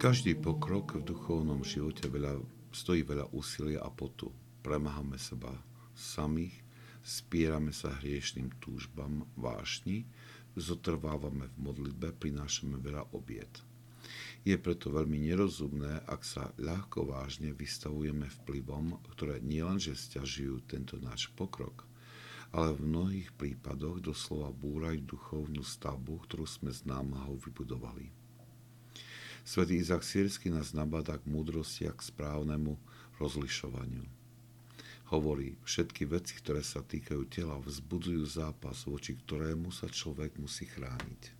Každý pokrok v duchovnom živote veľa, stojí veľa úsilia a potu. Premáhame seba samých, spierame sa hriešným túžbám vášni, zotrvávame v modlitbe, prinášame veľa obiet. Je preto veľmi nerozumné, ak sa ľahko vážne vystavujeme vplyvom, ktoré nielenže stiažujú tento náš pokrok, ale v mnohých prípadoch doslova búrajú duchovnú stavbu, ktorú sme s námahou vybudovali. Svetý Izak Sírsky nás nabáda k múdrosti a k správnemu rozlišovaniu. Hovorí, všetky veci, ktoré sa týkajú tela, vzbudzujú zápas, voči ktorému sa človek musí chrániť.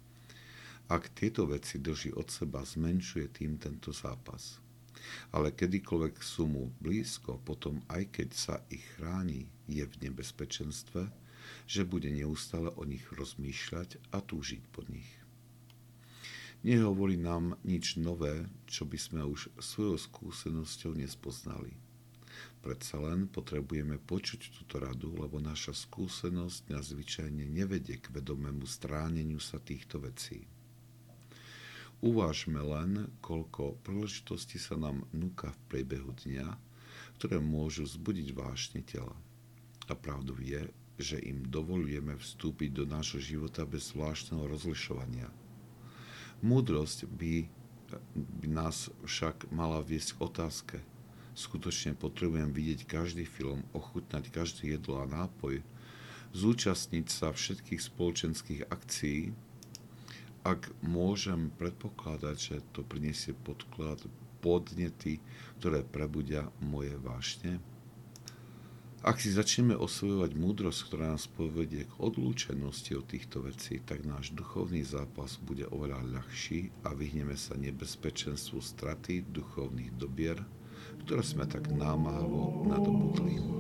Ak tieto veci drží od seba, zmenšuje tým tento zápas. Ale kedykoľvek sú mu blízko, potom aj keď sa ich chráni, je v nebezpečenstve, že bude neustále o nich rozmýšľať a túžiť po nich. Nehovorí nám nič nové, čo by sme už svojou skúsenosťou nespoznali. Predsa len potrebujeme počuť túto radu, lebo naša skúsenosť nás zvyčajne nevedie k vedomému stráneniu sa týchto vecí. Uvážme len, koľko príležitostí sa nám núka v priebehu dňa, ktoré môžu zbudiť vášne tela. A pravdou je, že im dovolujeme vstúpiť do nášho života bez zvláštneho rozlišovania. Múdrosť by, by nás však mala viesť k otázke. Skutočne potrebujem vidieť každý film, ochutnať každé jedlo a nápoj, zúčastniť sa všetkých spoločenských akcií, ak môžem predpokladať, že to priniesie podklad, podnety, ktoré prebudia moje vášne? Ak si začneme osvojovať múdrosť, ktorá nás povedie k odlúčenosti od týchto vecí, tak náš duchovný zápas bude oveľa ľahší a vyhneme sa nebezpečenstvu straty duchovných dobier, ktoré sme tak námahavo nadobudli.